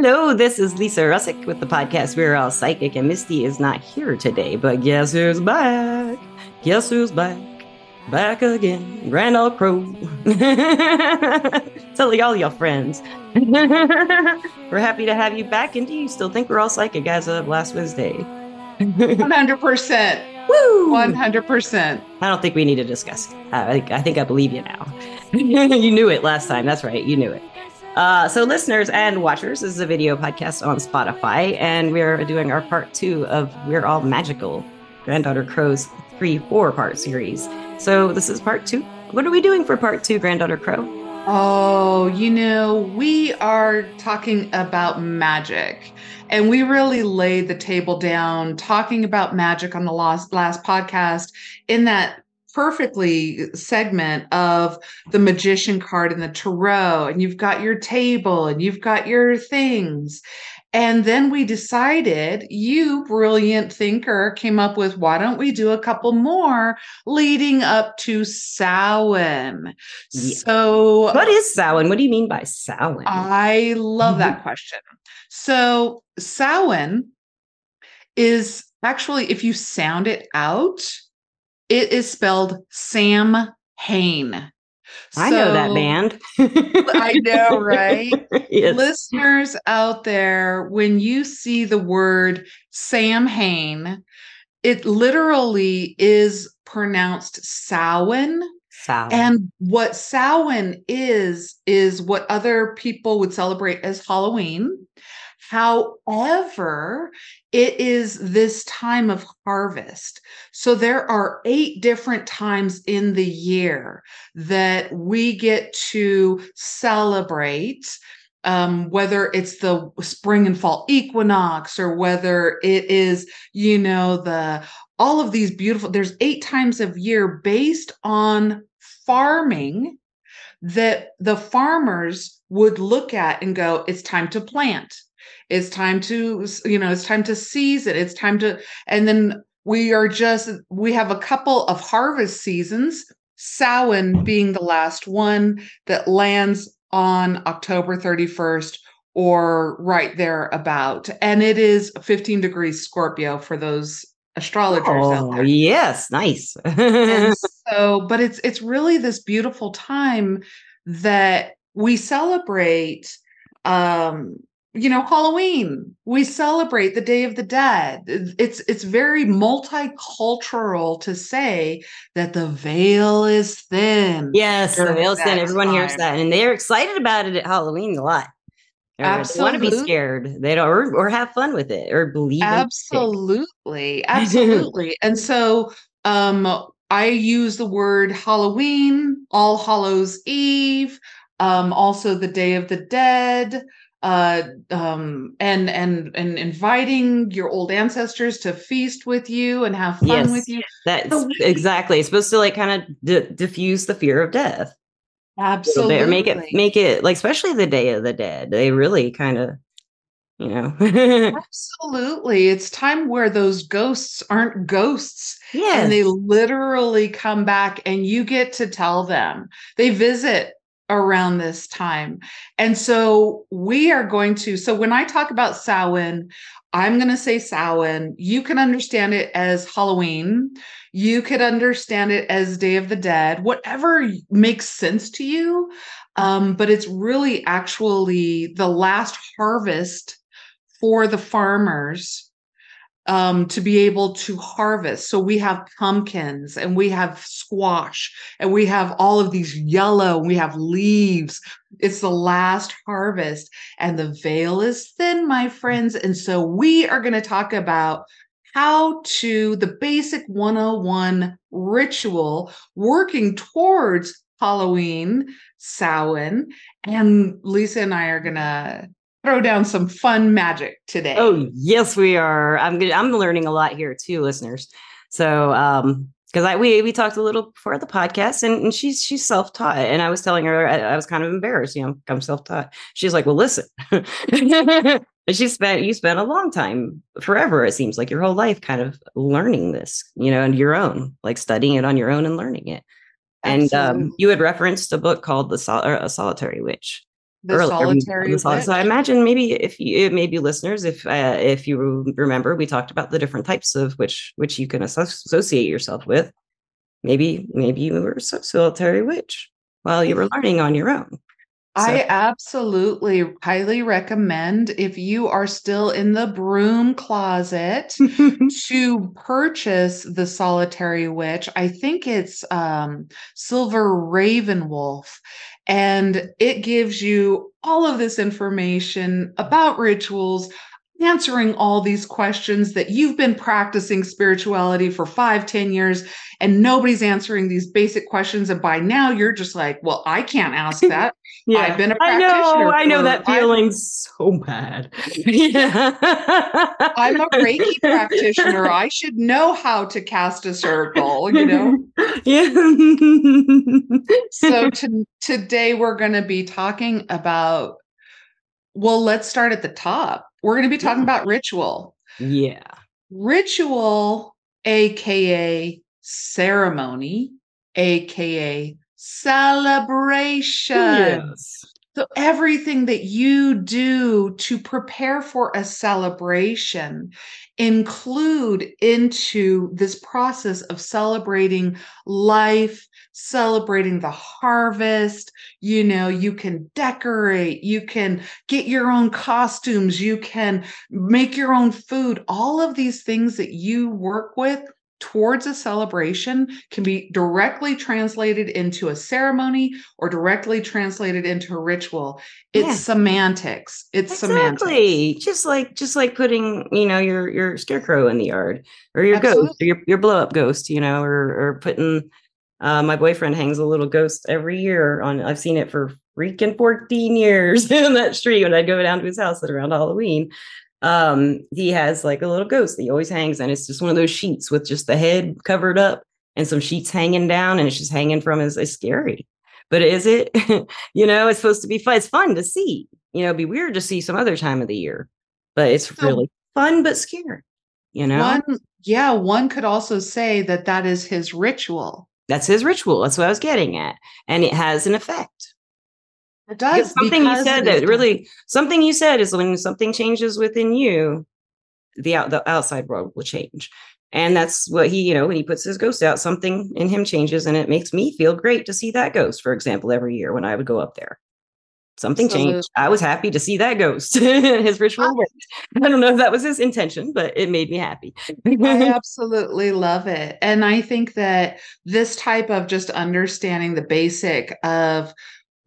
Hello, this is Lisa Rusczyk with the podcast We're All Psychic, and Misty is not here today, but guess who's back? Guess who's back? Back again, Granddaughter Crow. Tell all your friends. we're happy to have you back, and do you still think we're all psychic as of last Wednesday? 100%. Woo! 100%. I don't think we need to discuss it. I, I think I believe you now. you knew it last time. That's right. You knew it. Uh, so, listeners and watchers, this is a video podcast on Spotify, and we're doing our part two of We're All Magical, Granddaughter Crow's three, four part series. So, this is part two. What are we doing for part two, Granddaughter Crow? Oh, you know, we are talking about magic. And we really laid the table down talking about magic on the last, last podcast in that perfectly segment of the magician card and the tarot and you've got your table and you've got your things and then we decided you brilliant thinker came up with why don't we do a couple more leading up to Samhain Yeah. so What is Samhain? What do you mean by Samhain? I love that mm-hmm. question. So, Samhain is actually, if you sound it out, it is spelled Sam Hain. I know that band. I know, right? yes. Listeners out there, when you see the word Sam Hain, it literally is pronounced Samhain. Samhain. And what Samhain is, is what other people would celebrate as Halloween. However, it is this time of harvest. So there are eight different times in the year that we get to celebrate. Um, whether it's the spring and fall equinox or whether it is, you know, the all of these beautiful, there's eight times of year based on farming that the farmers would look at and go, it's time to plant. It's time to, you know, it's time to seize it. It's time to, and then we are just, we have a couple of harvest seasons, Samhain being the last one that lands on October 31st or right there about. And it is 15 degrees Scorpio for those astrologers out Oh, there yes, nice. so but it's it's really this beautiful time that we celebrate um you know halloween we celebrate the day of the dead it's it's very multicultural to say that the veil is thin yes, the veil veil's thin. Everyone hears that, and they're excited about it at Halloween a lot. They want to be scared. They don't, or, or have fun with it, or believe. absolutely absolutely and so um i use the word halloween all hallows eve um also the day of the dead uh um and and and inviting your old ancestors to feast with you and have fun Yes. with you That's So we- exactly. It's supposed to like kind of d- diffuse the fear of death. absolutely bit, or make it make it like especially the Day of the Dead. They really kind of, you know, absolutely it's time where those ghosts aren't ghosts yeah. and they literally come back and you get to tell them they visit around this time. And so we are going to so when i talk about Samhain i'm going to say Samhain. You can understand it as halloween. You could understand it as day of the dead whatever makes sense to you. Um, but it's really actually the last harvest for the farmers um, to be able to harvest. So we have pumpkins and we have squash and we have all of these yellow, we have leaves. It's the last harvest and the veil is thin, my friends. And so we are going to talk about how to the basic 101 ritual working towards Halloween, Samhain, and Lisa and I are going to throw down some fun magic today. Oh yes, we are. I'm good. I'm learning a lot here too, listeners. So, um, because I we we talked a little before the podcast, and, and she's she's self taught, and I was telling her I, I was kind of embarrassed, you know, I'm self taught. She's like, well, listen, and she spent you spent a long time, forever. It seems like your whole life, kind of learning this, you know, and your own, like studying it on your own and learning it. And um, you had referenced a book called the Sol- a Solitary Witch. The earlier, solitary the sol-. So I imagine maybe if you maybe listeners, if uh, if you remember, we talked about the different types of which which you can associate yourself with. Maybe maybe you were a solitary witch while you were learning on your own. I absolutely highly recommend if you are still in the broom closet to purchase the solitary witch. I think it's um, Silver RavenWolf, and it gives you all of this information about rituals. Answering all these questions that you've been practicing spirituality for five, ten years, and nobody's answering these basic questions. And by now, you're just like, well, I can't ask that. Yeah, I've been a I know, practitioner I know that feeling so bad. yeah, I'm a Reiki practitioner. I should know how to cast a circle, you know? yeah. So to, today we're going to be talking about, well, let's start at the top. We're going to be talking about ritual. yeah. Ritual, AKA ceremony, AKA celebration. Yes. So everything that you do to prepare for a celebration include into this process of celebrating life, celebrating the harvest. You know, you can decorate, you can get your own costumes, you can make your own food. All of these things that you work with towards a celebration can be directly translated into a ceremony or directly translated into a ritual. It's Yeah. semantics. It's semantics. Exactly. Just like just like putting, you know, your your scarecrow in the yard or your ghost, or your your blow up ghost, you know, or or putting uh my boyfriend hangs a little ghost every year on I've seen it for freaking 14 years in that street when I'd go down to his house at around Halloween. Um, he has like a little ghost that he always hangs, and it's just one of those sheets with just the head covered up and some sheets hanging down, and it's just hanging from his it's scary. But is it? you know, it's supposed to be fun. It's fun to see. You know, it'd be weird to see some other time of the year, but it's So- really fun but scary. You know, One, yeah, one could also say that that is his ritual. that's his ritual. That's what I was getting at, and it has an effect. It Because does something you said that really something you said is when something changes within you, the out the outside world will change. And that's what he, you know, when he puts his ghost out, something in him changes, and it makes me feel great to see that ghost, for example, every year when I would go up there. Something changed. I was happy to see that ghost. his ritual worked. I don't know if that was his intention, but it made me happy. I absolutely love it. And I think that this type of just understanding the basic of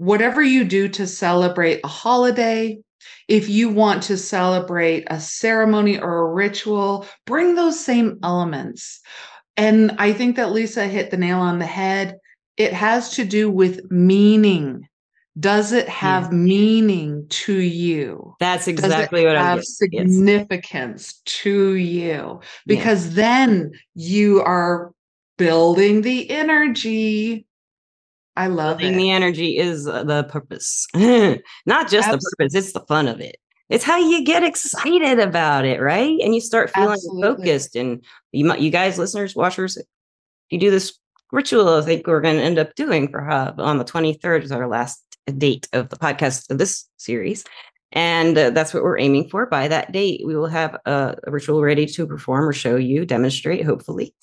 whatever you do to celebrate a holiday, if you want to celebrate a ceremony or a ritual, bring those same elements. And I think that Lisa hit the nail on the head. It has to do with meaning. Does it have meaning to you? That's exactly what I'm have getting. Yes. significance to you? Yes. Because then you are building the energy. I love Building it. the energy is uh, the purpose, not just the purpose. It's the fun of it. It's how you get excited about it, right? And you start feeling Absolutely. focused. And you you guys, listeners, watchers, you do this ritual. I think we're going to end up doing for uh, on the twenty third is our last date of the podcast of this series, and uh, that's what we're aiming for. By that date, we will have a, a ritual ready to perform or show you, demonstrate, hopefully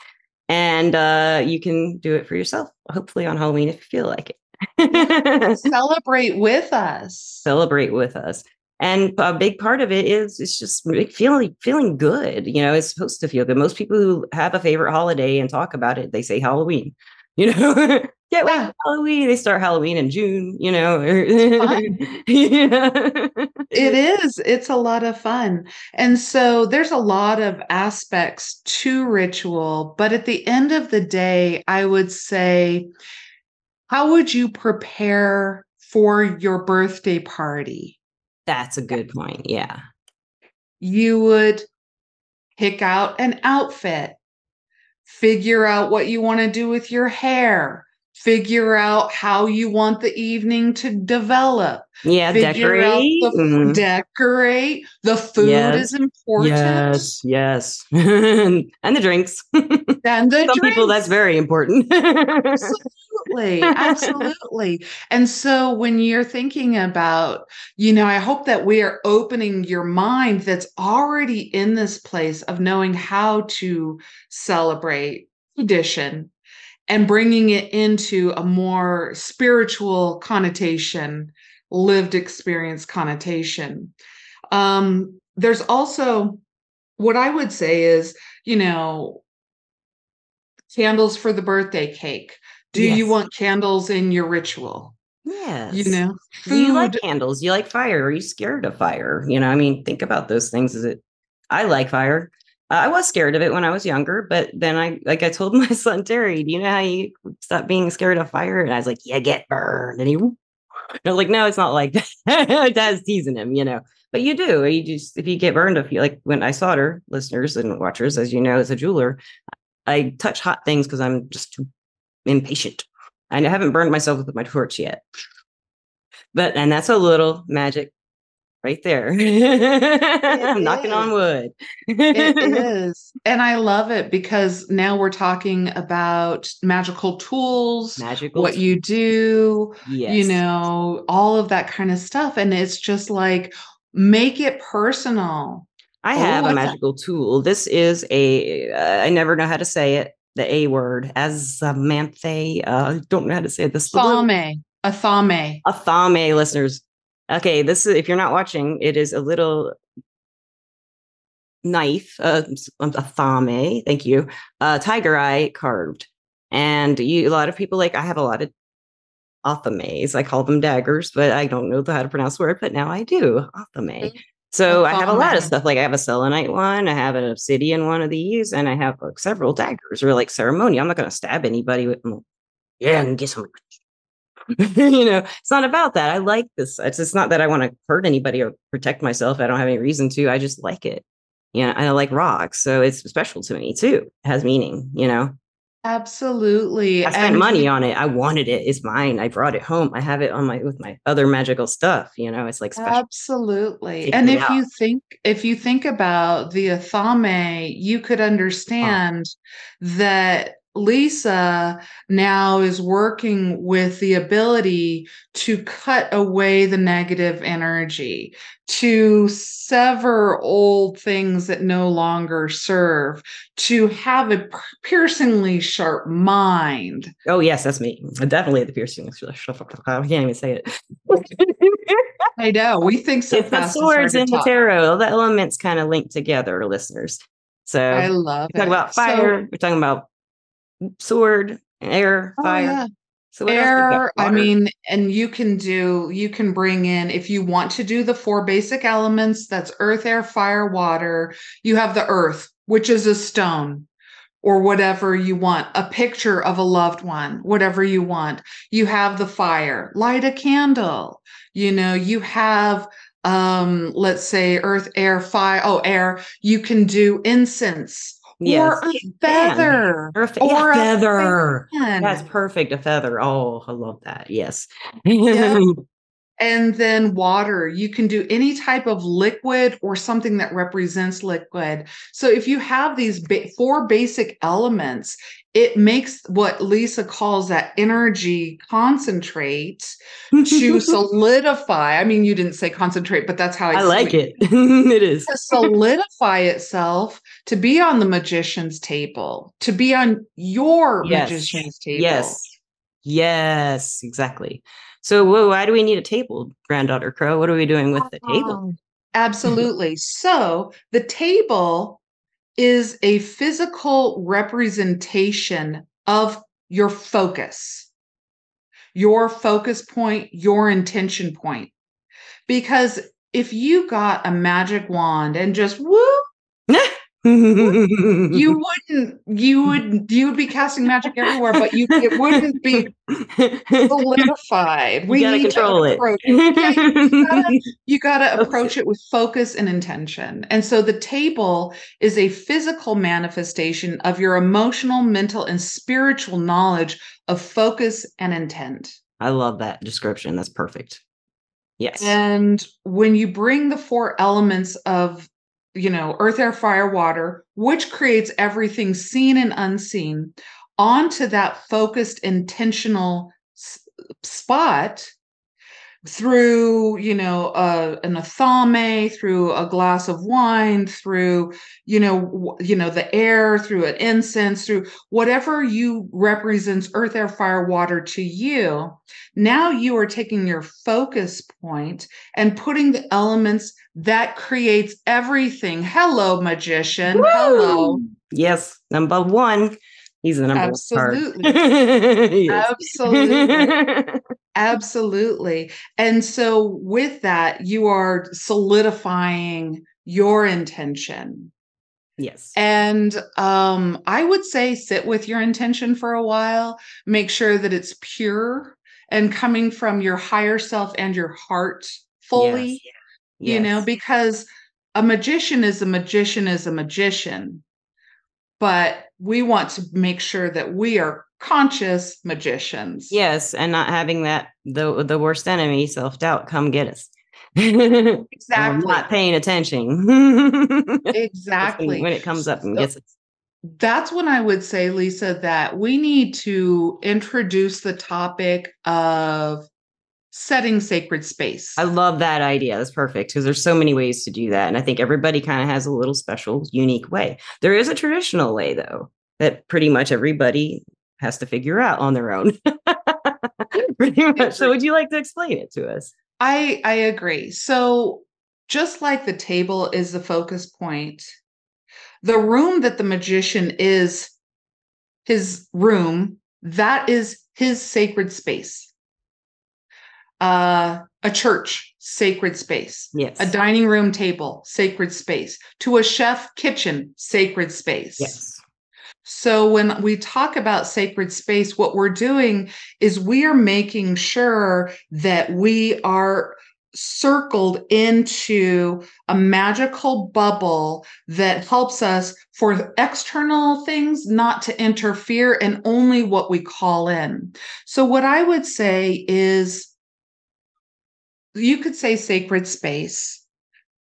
and uh, you can do it for yourself, hopefully on Halloween if you feel like it. Celebrate with us. Celebrate with us. And a big part of it is it's just feeling feeling good. You know, it's supposed to feel good. Most people who have a favorite holiday and talk about it, they say Halloween. You know, get Yeah. for Halloween. They start Halloween in June. You know, yeah. It is. It's a lot of fun. And so there's a lot of aspects to ritual, but at the end of the day, I would say, how would you prepare for your birthday party? That's a good point. Yeah. You would pick out an outfit, figure out what you want to do with your hair, figure out how you want the evening to develop. Yeah. figure out Decorate. the Mm. decorate. The food Yes. is important. Yes, yes. and the drinks. And the Some people drinks. that's very important. Absolutely. absolutely and so when you're thinking about you know i hope that we are opening your mind that's already in this place of knowing how to celebrate tradition and bringing it into a more spiritual connotation lived experience connotation um there's also what i would say is you know candles for the birthday cake. Do yes. you want candles in your ritual? Yes. You know, food. Do you like candles? You like fire? Are you scared of fire? You know, I mean, think about those things. Is it, I like fire. Uh, I was scared of it when I was younger, but then I, like I told my son Terry, do you know how you stop being scared of fire? And I was like, yeah, get burned. And he, and I was like, no, it's not like that. Dad's teasing him, you know, but you do. You just, if you get burned, if you like when I solder listeners and watchers, as you know, as a jeweler, I touch hot things because I'm just too impatient. I haven't burned myself with my torch yet. But and that's a little magic right there. I'm knocking on wood. it is. And I love it because now we're talking about magical tools, magical what you do, yes. you know, all of that kind of stuff. And it's just like make it personal. I oh, have a magical that? tool. This is a. Uh, I never know how to say it. The A word, as. Uh, don't know how to say this. Thame. Athame. A thame, listeners. Okay, this is if you're not watching, it is a little knife, uh, athame. Thank you. Uh, tiger eye carved, and you. A lot of people like. I have a lot of athames. I call them daggers, but I don't know how to pronounce the word. But now I do. Athame. Mm-hmm. So I oh, have a oh, lot of stuff. Like I have a selenite one, I have an obsidian one of these, and I have like several daggers or like ceremony. I'm not going to stab anybody with. Them. Yeah, and get some. you know, it's not about that. I like this. It's not that I want to hurt anybody or protect myself. I don't have any reason to. I just like it. Yeah, you know, I like rocks, so it's special to me too. It has meaning. You know. Absolutely. I spent and money on it. I wanted it. It's mine. I brought it home. I have it on my with my other magical stuff. You know, it's like special. Absolutely. and if out. you think if you think about the Athame, you could understand oh. that Lisa now is working with the ability to cut away the negative energy, to sever old things that no longer serve, to have a piercingly sharp mind. Oh, yes, that's me. Definitely the piercingly sharp. I can't even say it. I know. We think so it's. The swords in the tarot, the elements kind of link together, listeners. So I love we talk about fire. So, we're talking about sword, air, oh, fire. Yeah. So air, I mean, and you can do, you can bring in, if you want to do the four basic elements, that's earth, air, fire, water. You have the earth, which is a stone or whatever you want, a picture of a loved one, whatever you want. You have the fire, light a candle. You know, you have um let's say earth air fire oh air you can do incense Yes. Or a feather. Or, a, or a feather. That's perfect. A feather. Oh, I love that. Yes. Yep. and then water. You can do any type of liquid or something that represents liquid. So if you have these ba- four basic elements, it makes what Lisa calls that energy concentrate to solidify. I mean, you didn't say concentrate, but that's how I, I like it. it is to solidify itself to be on the magician's table, to be on your yes. magician's table. Yes. Yes, exactly. So, why do we need a table, granddaughter Crow? What are we doing with the table? Oh, absolutely. so, the table is a physical representation of your focus, your focus point, your intention point. Because if you got a magic wand and just woo, you wouldn't you would you would be casting magic everywhere but you it wouldn't be solidified. We gotta control it. yeah, you, gotta, you gotta approach it with focus and intention. And so the table is a physical manifestation of your emotional mental and spiritual knowledge of focus and intent. I love that description. That's perfect. Yes. And when you bring the four elements of you know, earth, air, fire, water, which creates everything seen and unseen. onto that focused, intentional s- spot through you know uh, an athame through a glass of wine through you know w- you know the air through an incense through whatever you represents earth air fire water to you. Now you are taking your focus point and putting the elements that creates everything. Hello magician. Hello. Yes, number one. He's the number Absolutely. one. Absolutely Absolutely. And so, with that, you are solidifying your intention. yes. And um, I would say sit with your intention for a while, make sure that it's pure and coming from your higher self and your heart fully, Yes. you know, because a magician is a magician is a magician. But we want to make sure that we are conscious magicians. Yes, and not having that the the worst enemy, self doubt, come get us. Exactly. not paying attention. Exactly. when it comes up and So- gets us. That's when I would say, Lisa, that we need to introduce the topic of setting sacred space. I love that idea. That's perfect because there's so many ways to do that. And I think everybody kind of has a little special, unique way. There is a traditional way, though, that pretty much everybody has to figure out on their own. pretty much. So, would you like to explain it to us? I I agree. So just like the table is the focus point, the room that the magician is his room, that is his sacred space. Uh a church, sacred space. Yes. A dining room table, sacred space. To a chef kitchen, sacred space. yes. So when we talk about sacred space, what we're doing is we are making sure that we are circled into a magical bubble that helps us for external things not to interfere and only what we call in. So what I would say is you could say sacred space.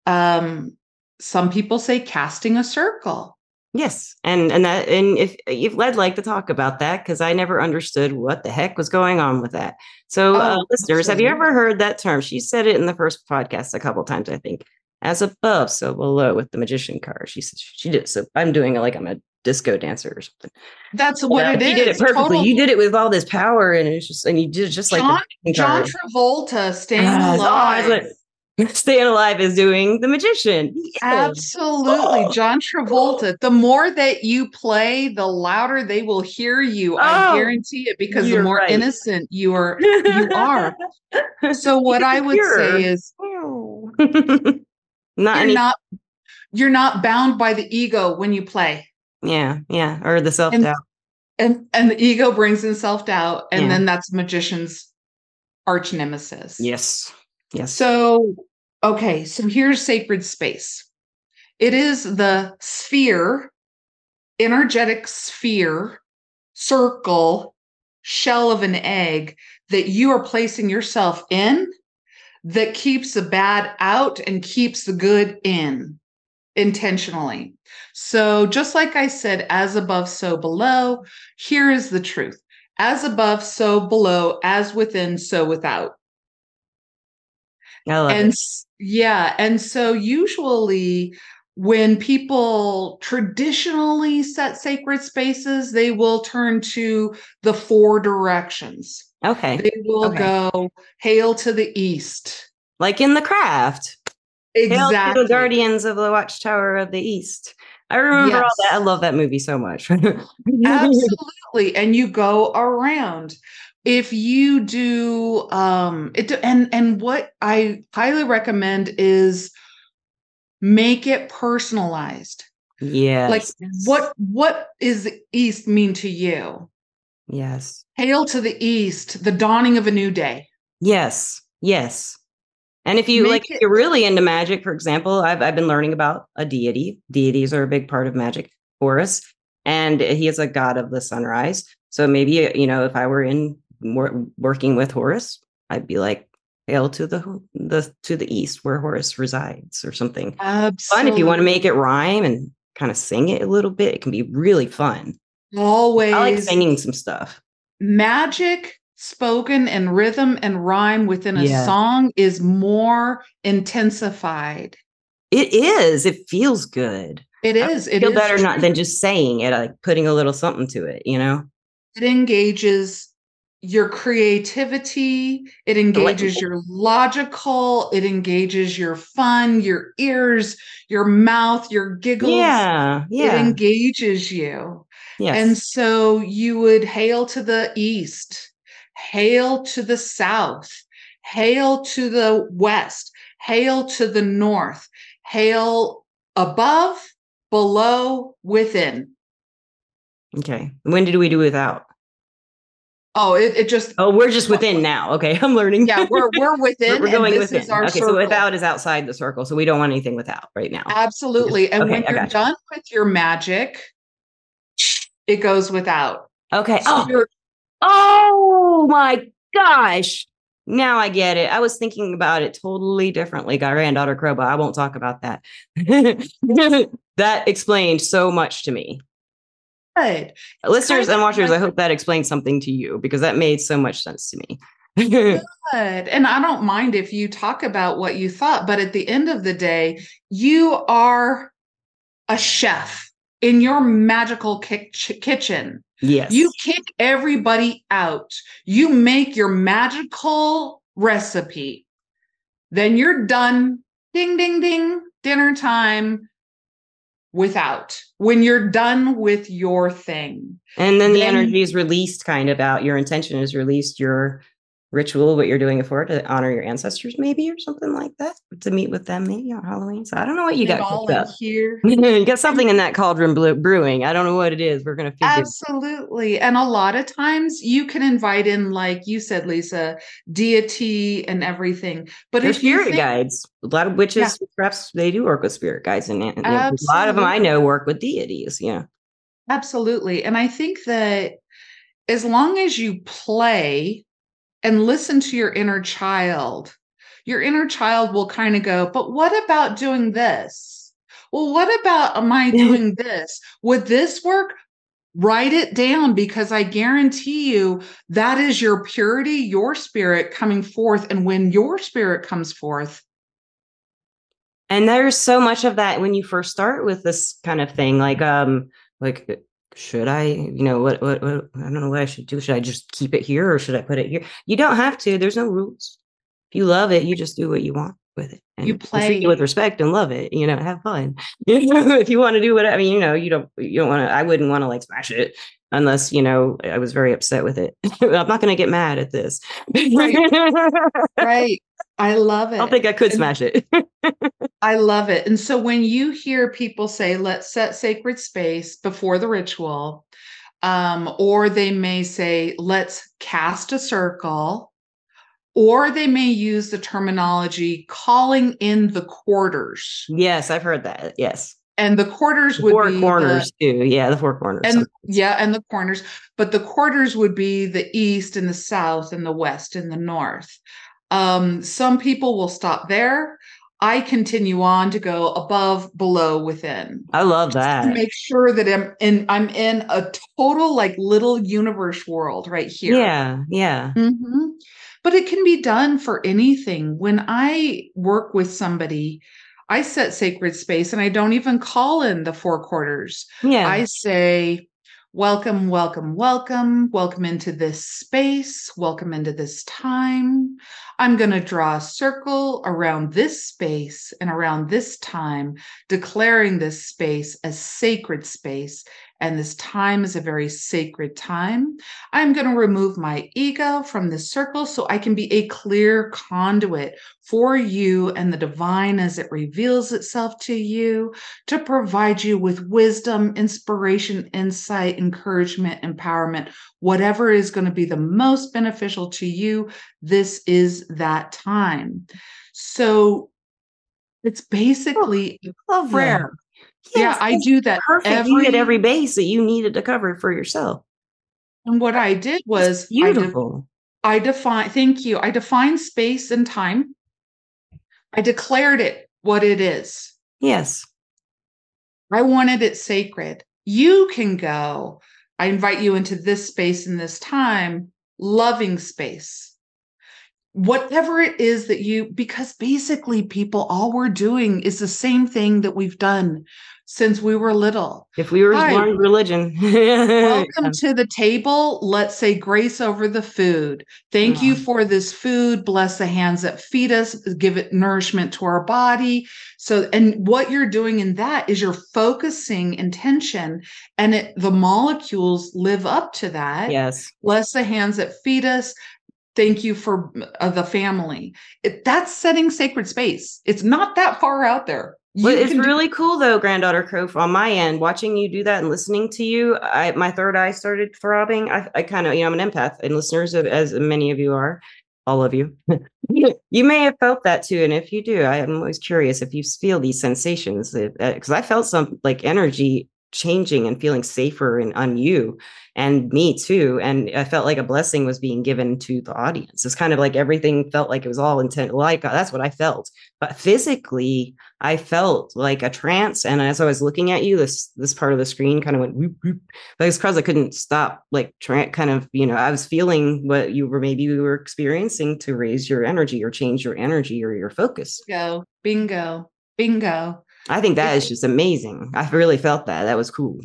Um some people say casting a circle. Yes, and and that and if if I'd like to talk about that because I never understood what the heck was going on with that. So, uh, Oh, listeners, have you ever heard that term? She said it in the first podcast a couple times, I think. As above, so below with the magician card. She said she did. So I'm doing it like I'm a disco dancer or something. That's what Yeah, it is. You did it perfectly. Total- You did it with all this power, and it's just and you did it just like John, John. Travolta staying Yes. Oh, alive. like, Staying alive is doing the magician. Yes. Absolutely. Oh. John Travolta. The more that you play, the louder they will hear you. Oh, I guarantee it because the more right. innocent you are. You are. So what I would say is not you're any, not you're not bound by the ego when you play. yeah, yeah, or the self And- doubt. And and the ego brings in self-doubt. And Yeah. then that's magician's arch nemesis. Yes, yes. So, okay, so here's sacred space. It is the sphere, energetic sphere, circle, shell of an egg that you are placing yourself in that keeps the bad out and keeps the good in intentionally. So, just like I said, as above, so below, here is the truth as above, so below, as within, so without and it. yeah and so usually when people traditionally set sacred spaces they will turn to the four directions Okay, they will Okay. go hail to the east like in the craft. Hail to exactly the Guardians of the Watchtower of the East. I remember all that. I love that movie so much. absolutely and you go around if you do um it and and what i highly recommend is make it personalized yes. like what what is the east mean to you Yes. hail to the east the dawning of a new day Yes. Yes. And if you Make like, if you're really into magic, for example, I've I've been learning about a deity. Deities are a big part of magic. for us and he is a god of the sunrise. So maybe you know, if I were in wor- working with Horus, I'd be like, "Hail to the the to the east, where Horus resides," or something absolutely fun. If you want to make it rhyme and kind of sing it a little bit, it can be really fun. always I like singing some stuff. magic spoken in rhythm and rhyme within a Yeah. song is more intensified. It is. It feels good. It is. It feel is better not than just saying it, like putting a little something to it, you know? it engages your creativity it engages your logical it engages your fun your ears your mouth your giggles Yeah. yeah. it engages you yes. and so you would hail to the east hail to the south hail to the west hail to the north hail above below within okay. When did we do without? Oh it, it just Oh, we're just within now. Okay. I'm learning. yeah we're we're within we're, we're going and this within. is our okay. circle. So without is outside the circle. So we don't want anything without right now. absolutely and Okay, when you're done with your magic it goes without Okay. So Oh, oh my gosh. Now I get it. I was thinking about it totally differently. Got granddaughter crow, but I won't talk about that. that explained so much to me. Good. Listeners and watchers, I hope that explains something to you because that made so much sense to me. good. And i don't mind if you talk about what you thought but at the end of the day you are a chef in your magical kitchen. Yes. you kick everybody out. You make your magical recipe. Then you're done. Ding ding ding. Dinner time without when you're done with your thing and then the energy is released kind of out. Your intention is released, your ritual, what you're doing it for to honor your ancestors, maybe, or something like that. To meet with them maybe on Halloween. So I don't know what you It got all in up. here you got something in that cauldron brewing. I don't know what it is. We're gonna figure. Absolutely. And a lot of times you can invite in, like you said, Lisa, deity and everything. But There's if spirit think, guides. A lot of witches, perhaps they do work with spirit guides, and and, a lot of them I know work with deities. Yeah, absolutely. And I think that as long as you play and listen to your inner child, your inner child will kind of go, but what about doing this? Well, what about am I doing this? Would this work? Write it down because I guarantee you that is your purity, your spirit coming forth. And when your spirit comes forth, and there's so much of that when you first start with this kind of thing. Like, um, like should I, you know, what, what, what I don't know what I should do. Should I just keep it here or should I put it here? You don't have to. There's no rules. If you love it, you just do what you want with it. And You play- it with respect and love it. You know, have fun. You know, if you want to do what I mean, you know, you don't, you don't want to. I wouldn't want to like smash it unless you know I was very upset with it. I'm not going to get mad at this. right. right. I love it. I don't think I could And- smash it. I love it. And so when you hear people say, let's set sacred space before the ritual, um, or they may say, let's cast a circle, or they may use the terminology calling in the quarters. yes, I've heard that. Yes, And the quarters the would four be the- corners too. Yeah, the four corners. and yeah, and the corners, but the quarters would be the east and the south and the west and the north. Um, some people will stop there. I continue on to go above, below, within. I love to that. make sure that I'm in I'm in a total like little universe world right here. Yeah, yeah. Mhm. But it can be done for anything. When I work with somebody, I set sacred space and I don't even call in the four quarters. Yeah. I say, welcome, welcome, welcome, welcome into this space, welcome into this time. I'm going to draw a circle around this space and around this time, declaring this space as sacred space. And this time is a very sacred time. I'm going to remove my ego from this circle so I can be a clear conduit for you and the divine as it reveals itself to you to provide you with wisdom, inspiration, insight, encouragement, empowerment, whatever is going to be the most beneficial to you. This is that time. So it's oh, basically a love that. prayer. Yes, yeah, I do that Perfect. you hit every- every base that you needed to cover for yourself. And what I did was It's I, de- beautiful. I define, thank you. I defined space and time. I declared it what it is. yes. I wanted it sacred. You can go. I invite you into this space in this time, loving space. Whatever it is that you, because basically, people, all we're doing is the same thing that we've done since we were little. If we were Hi. born religion. Welcome to the table. Let's say grace over the food. Thank you for this food. Bless the hands that feed us, give it nourishment to our body. So, and what you're doing in that is you're focusing intention and it, the molecules live up to that. Yes. Bless the hands that feed us thank you for uh, the family it, that's setting sacred space it's not that far out there well, it's really do- cool though, granddaughter Crow. On my end, watching you do that and listening to you, I my third eye started throbbing. I, I kind of, you know, I'm an empath, and listeners, as many of you are, all of you, you may have felt that too. And if you do, I am always curious if you feel these sensations, because uh, I felt some like energy changing and feeling safer and on you and me too and i felt like a blessing was being given to the audience. It's kind of like everything felt like it was all intent like that's what i felt. But physically i felt like a trance and as i was looking at you this this part of the screen kind of went whoop, whoop. but it's because i couldn't stop like tra- kind of you know i was feeling what you were maybe you were experiencing to raise your energy or change your energy or your focus. Bingo bingo bingo I think that is just amazing. I really felt that. That was cool.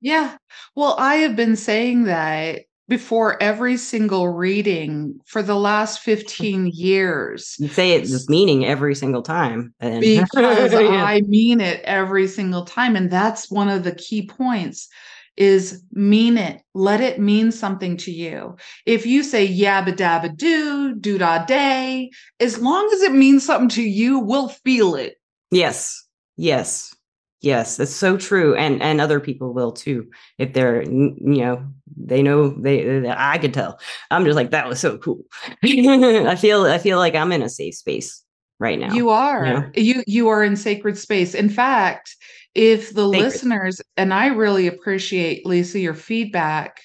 Yeah. Well, I have been saying that before every single reading for the last 15 years. You say it with meaning every single time. And because yeah. I mean it every single time. And that's one of the key points is mean it. Let it mean something to you. If you say yabba dabba do, doo da day, as long as it means something to you, we'll feel it. Yes. Yes. Yes, that's so true, and and other people will too if they're you know they know they, they I could tell. I'm just like that was so cool. I feel I feel like I'm in a safe space right now. You are. You know? you, you are in sacred space. In fact, if the sacred. listeners and I really appreciate Lisa your feedback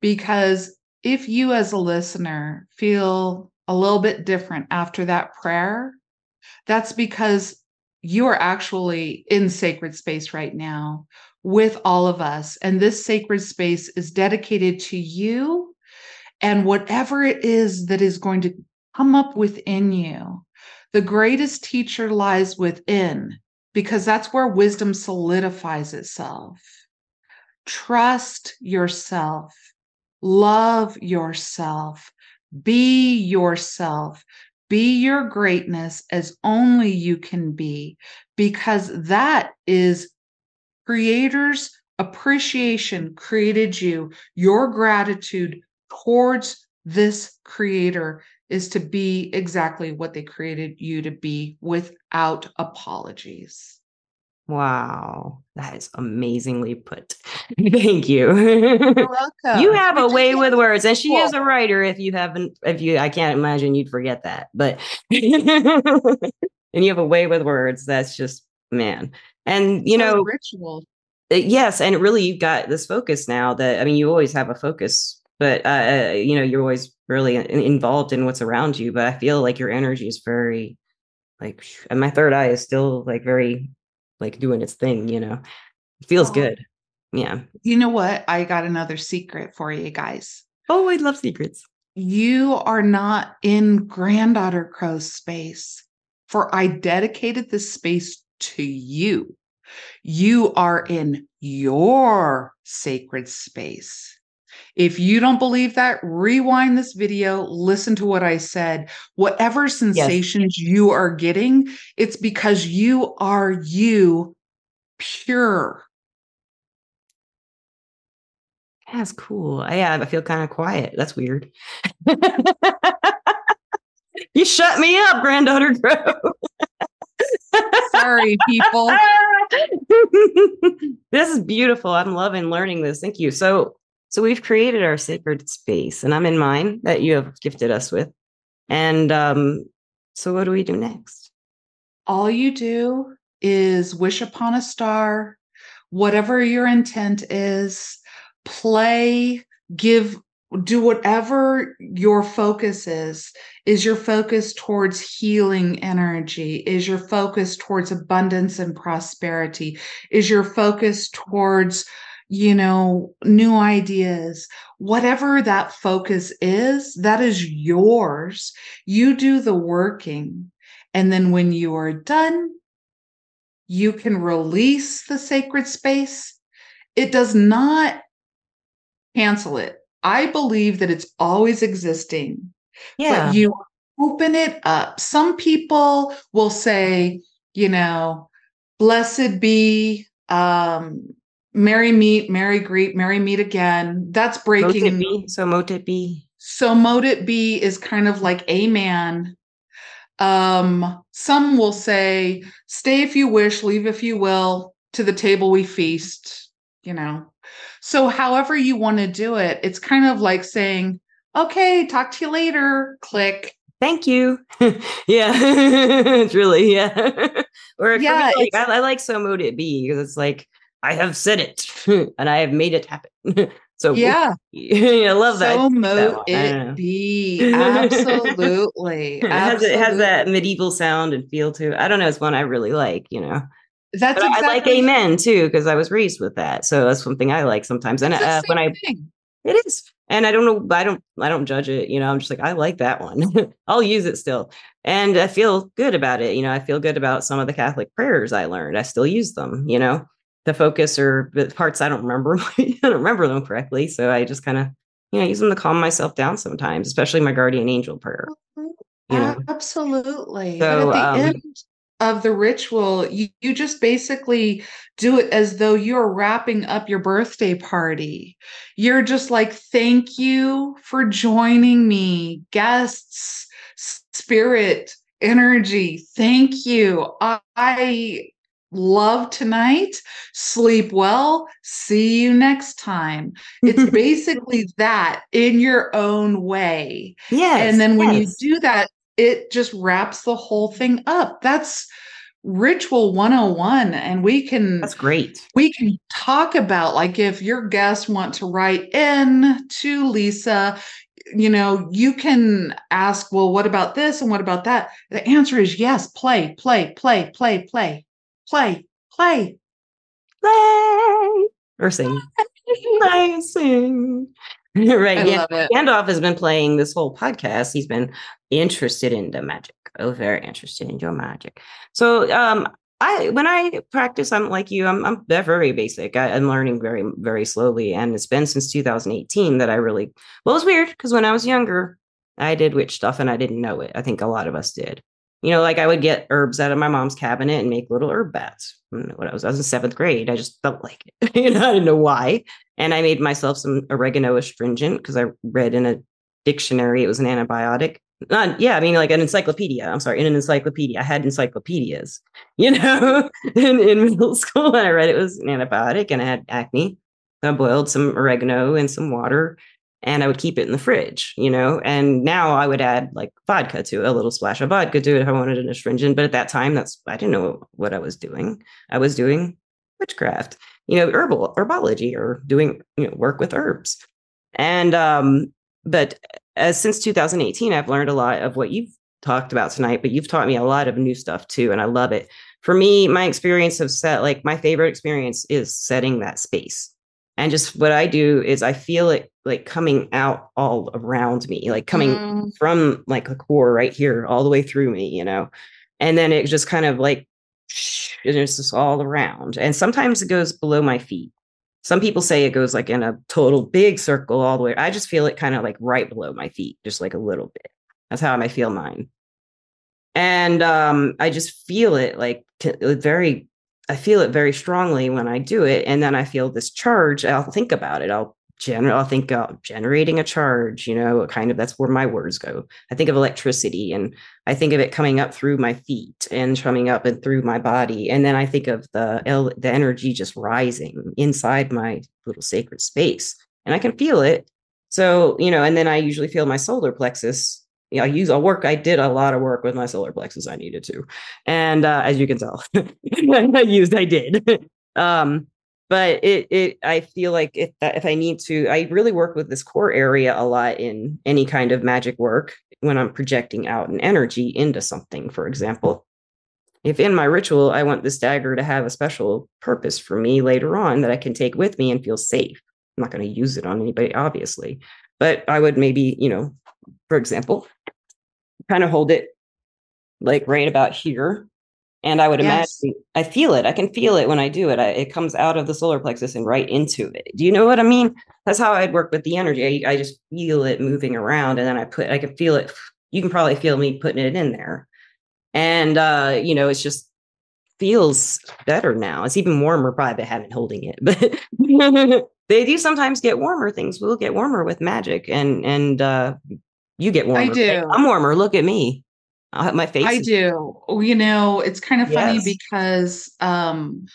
because if you as a listener feel a little bit different after that prayer, that's because you are actually in sacred space right now with all of us. And this sacred space is dedicated to you and whatever it is that is going to come up within you. The greatest teacher lies within because that's where wisdom solidifies itself. Trust yourself, love yourself, be yourself, be your greatness as only you can be, because that is creator's appreciation created you. Your gratitude towards this creator is to be exactly what they created you to be without apologies. Wow, that is amazingly put. Thank you. Welcome. you have a way with words, and she is a writer. If you haven't, if you, I can't imagine you'd forget that. But and you have a way with words that's just man. And you know, ritual. Uh, yes, and really, you've got this focus now. That I mean, you always have a focus, but uh, uh you know, you're always really involved in what's around you. But I feel like your energy is very like and my third eye is still like very like doing its thing, you know. It feels oh. good. Yeah. You know what? I got another secret for you guys. Oh, I love secrets. You are not in granddaughter crow's space, for I dedicated this space to you. You are in your sacred space. If you don't believe that, rewind this video, listen to what I said. Whatever sensations yes. you are getting, it's because you are you pure. That's cool. Yeah, I feel kind of quiet. That's weird. you shut me up, granddaughter. Sorry, people. this is beautiful. I'm loving learning this. Thank you. So, so we've created our sacred space, and I'm in mine that you have gifted us with. And um, so, what do we do next? All you do is wish upon a star, whatever your intent is, play, give, do whatever your focus is. Is your focus towards healing energy? Is your focus towards abundance and prosperity? Is your focus towards you know, new ideas, whatever that focus is, that is yours. You do the working. And then when you are done, you can release the sacred space. It does not cancel it. I believe that it's always existing. Yeah. But you open it up. Some people will say, you know, blessed be um Merry meet, Merry greet, Merry meet again. That's breaking. Mote be. So mote it be. So mote it be is kind of like amen. Um, some will say, stay if you wish, leave if you will, to the table we feast, you know. So however you want to do it, it's kind of like saying, okay, talk to you later, click. Thank you. yeah, it's really, yeah. or Yeah, like, I, I like so mote it be because it's like, I have said it and I have made it happen. so Yeah. I love that. So mote one. I don't know. it be. Absolutely. it has it has that medieval sound and feel to it. I don't know. It's one I really like, you know. That's exactly I like amen too because I was raised with that, so that's something I like sometimes. And It's uh, when I thing. it is, and I don't know, I don't I don't judge it. You know, I'm just like I like that one. I'll use it still, and I feel good about it. You know, I feel good about some of the Catholic prayers I learned. I still use them. You know, the focus or the parts I don't remember. I don't remember them correctly, so I just kind of you know use them to calm myself down sometimes, especially my guardian angel prayer. You know, Absolutely. So, but at the um, end of the ritual, you, you just basically do it as though you're wrapping up your birthday party. You're just like, thank you for joining me, guests, spirit, energy. Thank you. I, I love tonight. Sleep well. See you next time. It's basically that in your own way yes, and then when yes. you do that it just wraps the whole thing up that's ritual 101 and we can that's great. we can talk about like if your guests want to write in to lisa you know you can ask well what about this and what about that the answer is yes play play play play play play play play or sing. Play and sing. right. i yeah. love it Gandalf has been playing this whole podcast. He's been interested in the magic. Oh, very interested in your magic. So um I when I practice, I'm like you, I'm I'm very basic. I, I'm learning very, very slowly. And it's been since 2018 that I really well, it's weird because when I was younger, I did witch stuff and I didn't know it. I think a lot of us did. You know, like I would get herbs out of my mom's cabinet and make little herb bats. When I was, I was in seventh grade, I just felt like it. you know, I didn't know why. And I made myself some oregano astringent because I read in a dictionary it was an antibiotic. Not, yeah, I mean, like an encyclopedia. I'm sorry, in an encyclopedia. I had encyclopedias, you know, in, in middle school. And I read it was an antibiotic and I had acne. I boiled some oregano in some water and I would keep it in the fridge, you know. And now I would add like vodka to it, a little splash of vodka to it if I wanted an astringent. But at that time, that's I didn't know what I was doing. I was doing witchcraft, you know, herbal herbology or doing you know work with herbs. And um, but as since 2018, I've learned a lot of what you've talked about tonight. But you've taught me a lot of new stuff too, and I love it. For me, my experience of set like my favorite experience is setting that space and just what i do is i feel it like coming out all around me like coming Mm, from like the core right here all the way through me you know? And then it just kind of like and it's just all around. And sometimes it goes below my feet. Some people say it goes like in a total big circle all the way. I just feel it kind of like right below my feet just like a little bit. That's how i feel mine. And um i just feel it like t- very i feel it very strongly when i do it and then i feel this charge i'll think about it. I'll gener- i'll think uh, generating a charge you know kind of that's where my words go. I think of electricity and i think of it coming up through my feet and coming up and through my body and then i think of the el- the energy just rising inside my little sacred space and i can feel it. So you know and then i usually feel my solar plexus yeah, I use I work. I did a lot of work with my solar plexus. I needed to, and uh, as you can tell, I used. I did. um, but it it I feel like if that if I need to, I really work with this core area a lot in any kind of magic work when I'm projecting out an energy into something. For example, if in my ritual I want this dagger to have a special purpose for me later on that I can take with me and feel safe. I'm not going to use it on anybody, obviously, but I would maybe, you know, for example, kind of hold it like right about here. And I would yes. imagine I feel it. I can feel it when I do it. I, it comes out of the solar plexus and right into it. Do you know what I mean? That's how I'd work with the energy. I, I just feel it moving around and then I put, I can feel it. You can probably feel me putting it in there and uh, you know, it's just feels better now. It's even warmer, probably I haven't holding it, but they do sometimes get warmer. Things will get warmer with magic, and and uh, you get warmer. I do. I'm warmer. Look at me. I'll have my face. I is- do. You know, it's kind of funny yes. because um,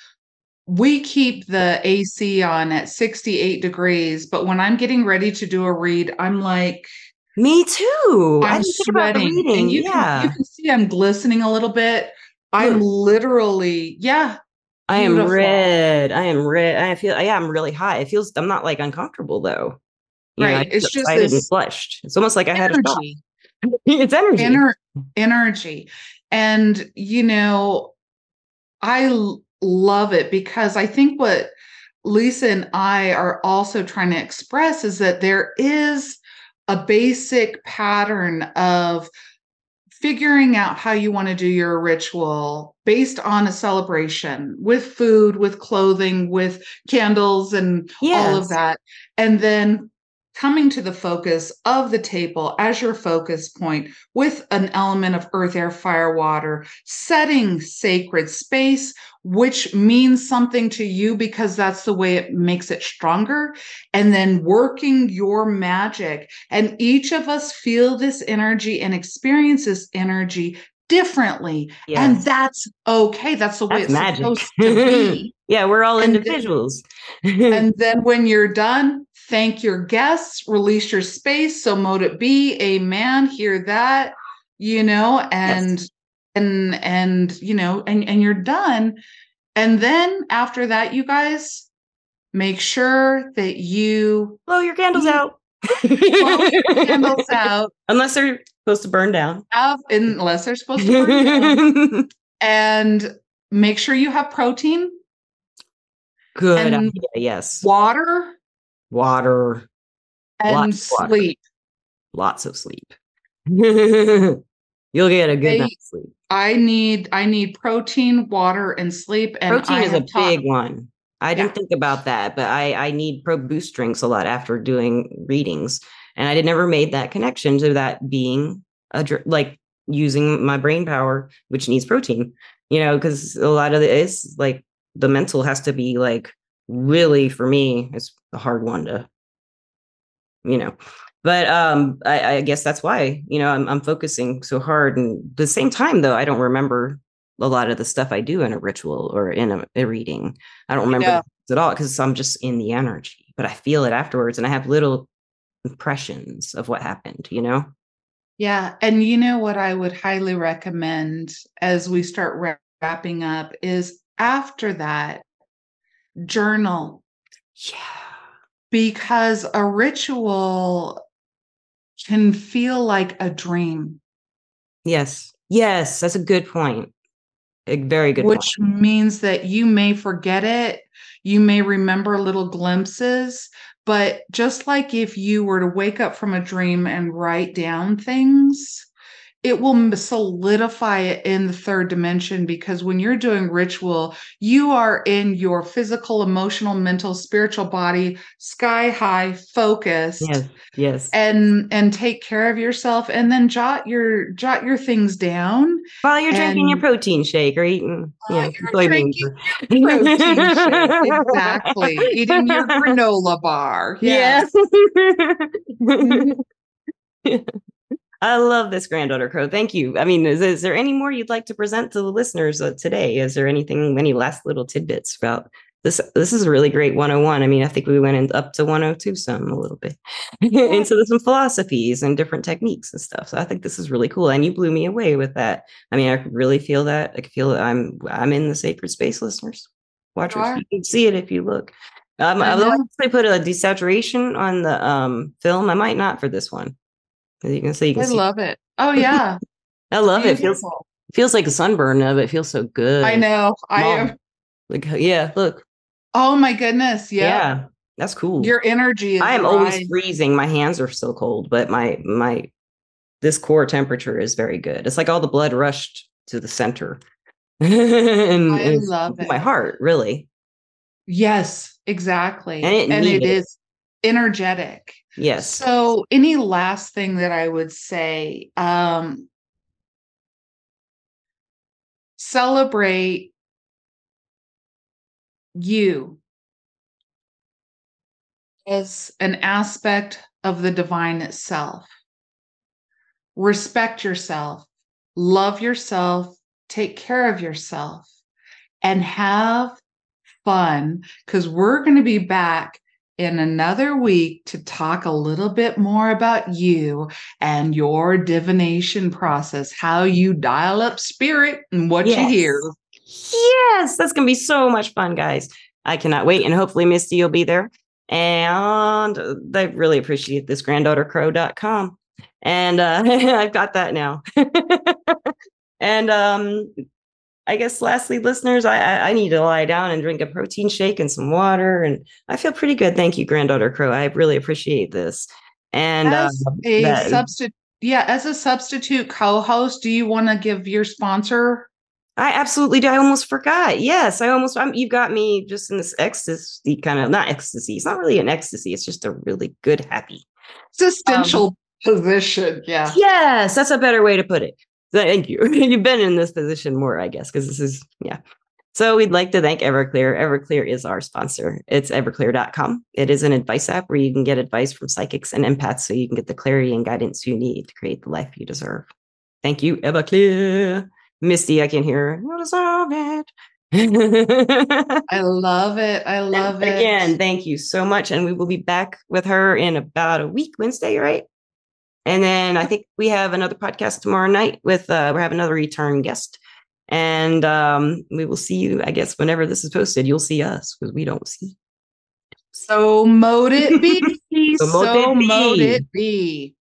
we keep the AC on at 68 degrees, but when I'm getting ready to do a read, I'm like me too. I'm sweating. And you, yeah. can, you can see I'm glistening a little bit. I'm literally, yeah. I am red. I am red. I feel, yeah, I'm really hot. It feels, I'm not like uncomfortable though. You right. Know, it's just this flushed. It's almost like I had energy. a it's energy. Ener- energy. And, you know, I l- love it because I think what Lisa and I are also trying to express is that there is a basic pattern of figuring out how you want to do your ritual based on a celebration with food, with clothing, with candles, and yes. all of that. And then coming to the focus of the table as your focus point with an element of earth, air, fire, water, setting sacred space, which means something to you because that's the way it makes it stronger. And then working your magic. And each of us feel this energy and experience this energy differently. Yes. And that's okay. That's the way that's it's magic. supposed to be. yeah, we're all and individuals. Then, and then when you're done, thank your guests, release your space. So mote it be, amen. Hear that, you know, and yes. and and you know, and and you're done. And then after that, you guys make sure that you blow your candles out. blow your candles out. Unless they're supposed to burn down. unless they're supposed to burn down. and make sure you have protein. Good idea. Yes. Water. Water. And sleep. Water. Lots of sleep. You'll get a good night's sleep. I need I need protein, water, and sleep. And protein I is a big one. I didn't think about that, but I I need pro boost drinks a lot after doing readings, and I had never made that connection to that being a like using my brain power, which needs protein. You know, because a lot of it is like the mental has to be like really for me. It's a hard one to, you know, but um I, I, guess that's why you know I'm, I'm focusing so hard and the same time though i don't remember a lot of the stuff i do in a ritual or in a, a reading i don't remember yeah. at all because i'm just in the energy but i feel it afterwards and i have little impressions of what happened you know yeah and you know what i would highly recommend as we start wrapping up is after that journal yeah because a ritual can feel like a dream. Yes. Yes, that's a good point. A very good Which point. means that you may forget it, you may remember little glimpses, but just like if you were to wake up from a dream and write down things, it will solidify it in the third dimension because when you're doing ritual, you are in your physical, emotional, mental, spiritual body, sky high, focused. Yes, yes. And and take care of yourself, and then jot your jot your things down while you're drinking your protein shake or eating. Yeah, protein shake, exactly. eating your granola bar. Yes. Yeah. I love this granddaughter crow. Thank you. I mean, is, is there any more you'd like to present to the listeners uh, today? Is there anything, any last little tidbits about this? This is a really great 101. I mean, I think we went in, up to 102 some a little bit into some philosophies and different techniques and stuff. So I think this is really cool. And you blew me away with that. I mean, I really feel that. I feel that I'm I'm in the sacred space, listeners. Watch it. You can see it if you look. Um, I will actually put a desaturation on the um, film. I might not for this one. You can see. You can I see. love it. Oh yeah. I love Beautiful. it. Feels feels like a sunburn of it feels so good. I know. I Mom. am. Like yeah, look. Oh my goodness. Yeah. Yeah. that's cool. Your energy is I am always freezing. My hands are still cold, but my my this core temperature is very good. It's like all the blood rushed to the center. and I love it. my heart, really. Yes, exactly. And it and it is energetic. Yes. So, any last thing that I would say, um, celebrate you as an aspect of the divine itself. Respect yourself, love yourself, take care of yourself, and have fun because we're going to be back in another week to talk a little bit more about you and your divination process, how you dial up spirit and what you hear. Yes, that's gonna be so much fun, guys. I cannot wait. And hopefully Misty will be there. And I really appreciate this granddaughtercrow.com. And uh, I've got that now. and um I guess lastly, listeners, I, I need to lie down and drink a protein shake and some water. And I feel pretty good. Thank you, granddaughter crow. I really appreciate this. And uh, As a that- substitute, yeah, as a substitute co-host, do you want to give your sponsor? I absolutely do. I almost forgot. Yes, I almost. I'm, you've got me just in this ecstasy kind of not ecstasy. It's not really an ecstasy. It's just a really good happy. Existential position. Yeah. Yes, that's a better way to put it. Thank you. You've been in this position more, I guess, because this is yeah. So we'd like to thank Everclear. Everclear is our sponsor. It's everclear.com. It is an advice app where you can get advice from psychics and empaths so you can get the clarity and guidance you need to create the life you deserve. Thank you, Everclear. Misty, I can hear you deserve it. I love it. I love And it. Again, thank you so much. And we will be back with her in about a week, Wednesday, right? And then I think we have another podcast tomorrow night with uh we have another return guest. And um we will see you, I guess, whenever this is posted. You'll see us because we don't see. So mote it be. So mote so it be. mote it be.